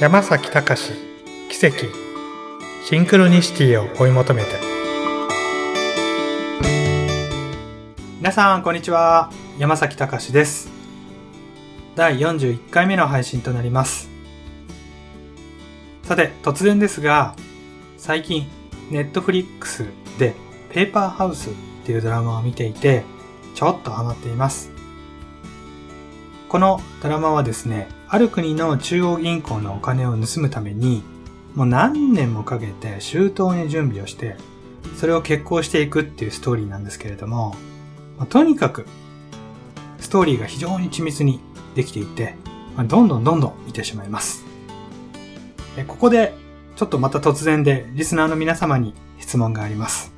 山崎隆奇跡シンクロニシティを追い求めて。皆さんこんにちは。山崎隆です。第41回目の配信となります。さて突然ですが最近ネットフリックスでペーパーハウスっていうドラマを見ていてちょっとハマっています。このドラマはですねある国の中央銀行のお金を盗むために、もう何年もかけて周到に準備をして、それを決行していくっていうストーリーなんですけれども、まあ、とにかく、ストーリーが非常に緻密にできていて、まあ、どんどんどんどん見てしまいます。えここで、ちょっとまた突然でリスナーの皆様に質問があります。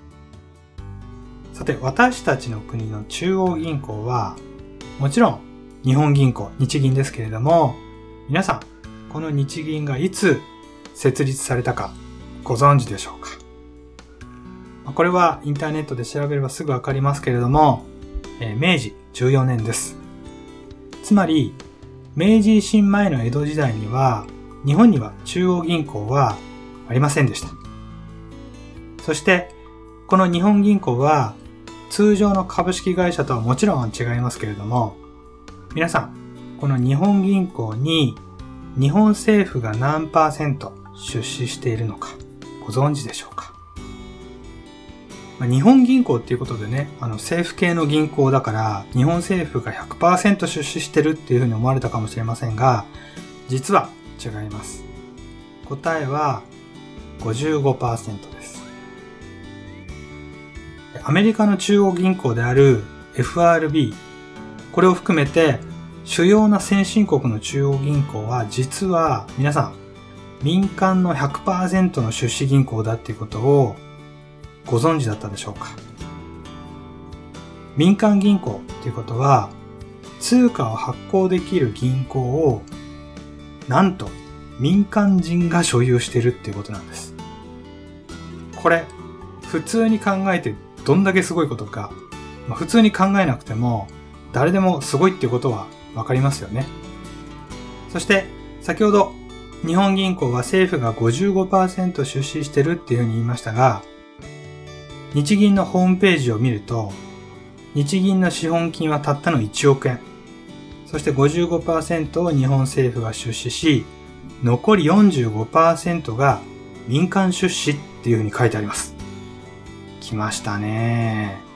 さて、私たちの国の中央銀行は、もちろん日本銀行、日銀ですけれども、皆さん、この日銀がいつ設立されたかご存知でしょうか？これはインターネットで調べればすぐわかりますけれども、え明治14年です。つまり、明治維新前の江戸時代には、日本には中央銀行はありませんでした。そして、この日本銀行は、通常の株式会社とはもちろん違いますけれども、皆さん、この日本銀行に日本政府が何パーセント出資しているのかご存知でしょうか？まあ日本銀行っていうことでね、あの政府系の銀行だから日本政府が100%出資してるっていうふうに思われたかもしれませんが、実は違います。答えは55%です。アメリカの中央銀行である FRB これを含めて主要な先進国の中央銀行は実は皆さん民間の100%の出資銀行だっていうことをご存知だったでしょうか？民間銀行っていうことは通貨を発行できる銀行をなんと民間人が所有してるっていうことなんです。これ普通に考えてどんだけすごいことか、まあ、普通に考えなくても誰でもすごいっていうことはわかりますよね。そして、先ほど日本銀行は政府が55%出資してるっていうふうに言いましたが、日銀のホームページを見ると、日銀の資本金はたったの1億円。そして55%を日本政府が出資し、残り45%が民間出資っていうふうに書いてあります。来ましたね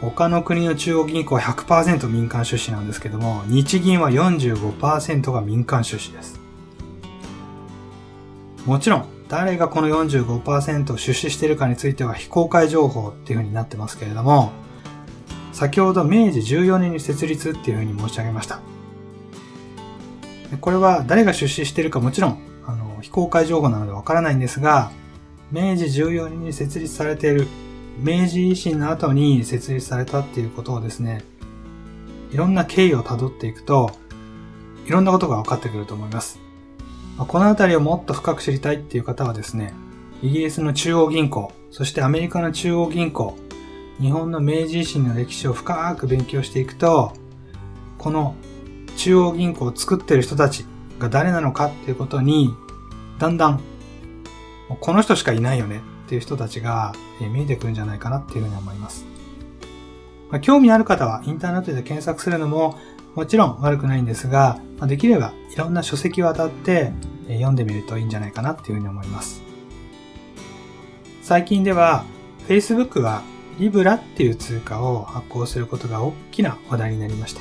他の国の中央銀行は100%民間出資なんですけども、日銀は45%が民間出資です。もちろん、誰がこの45%を出資しているかについては非公開情報っていう風になってますけれども、先ほど明治14年に設立っていう風に申し上げました。これは誰が出資しているかもちろん、あの、非公開情報なのでわからないんですが、明治14年に設立されている明治維新の後に設立されたっていうことをですね、いろんな経緯をたどっていくと、いろんなことが分かってくると思います。このあたりをもっと深く知りたいっていう方はですね、イギリスの中央銀行、そしてアメリカの中央銀行、日本の明治維新の歴史を深く勉強していくと、この中央銀行を作ってる人たちが誰なのかっていうことに、だんだん、この人しかいないよねっていう人たちが見えてくるんじゃないかなっていうふうに思います。まあ、興味ある方はインターネットで検索するのももちろん悪くないんですが、まあ、できればいろんな書籍を当たって読んでみるといいんじゃないかなっていうふうに思います。最近では Facebook はリブラっていう通貨を発行することが大きな話題になりました。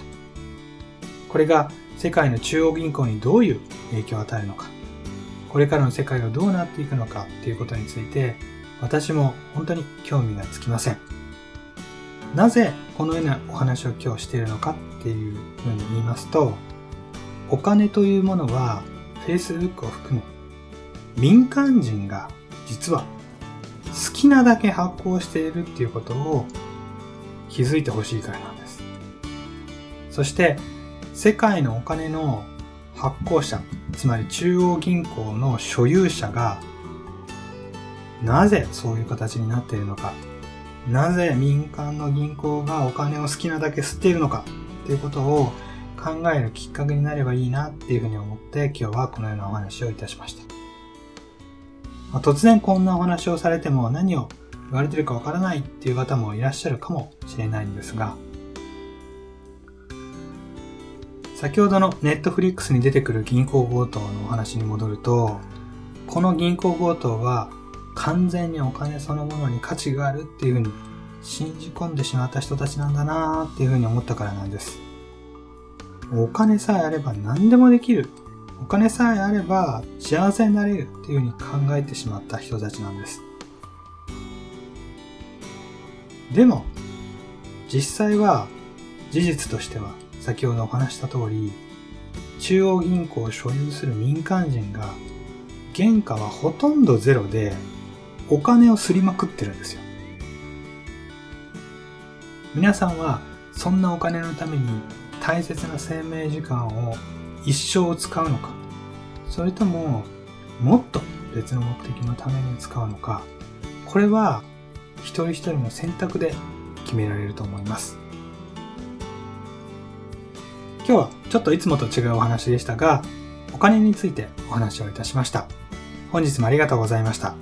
これが世界の中央銀行にどういう影響を与えるのか、これからの世界がどうなっていくのかっていうことについて私も本当に興味がつきません。なぜこのようなお話を今日しているのかっていうふうに言いますと、お金というものは Facebook を含め民間人が実は好きなだけ発行しているっていうことを気づいてほしいからなんです。そして世界のお金の発行者、つまり中央銀行の所有者がなぜそういう形になっているのか、なぜ民間の銀行がお金を好きなだけ吸っているのかっていうことを考えるきっかけになればいいなっていうふうに思って今日はこのようなお話をいたしました。まあ、突然こんなお話をされても何を言われてるかわからないっていう方もいらっしゃるかもしれないんですが、先ほどのネットフリックスに出てくる銀行強盗のお話に戻ると、この銀行強盗は完全にお金そのものに価値があるっていうふうに信じ込んでしまった人たちなんだなーっていうふうに思ったからなんです。お金さえあれば何でもできる。お金さえあれば幸せになれるっていうふうに考えてしまった人たちなんです。でも、実際は事実としては先ほどお話した通り、中央銀行を所有する民間人が原価はほとんどゼロでお金をすりまくってるんですよ。皆さんはそんなお金のために大切な生命時間を一生使うのか？それとももっと別の目的のために使うのか？これは一人一人の選択で決められると思います。今日はちょっといつもと違うお話でしたがお金についてお話をいたしました。本日もありがとうございました。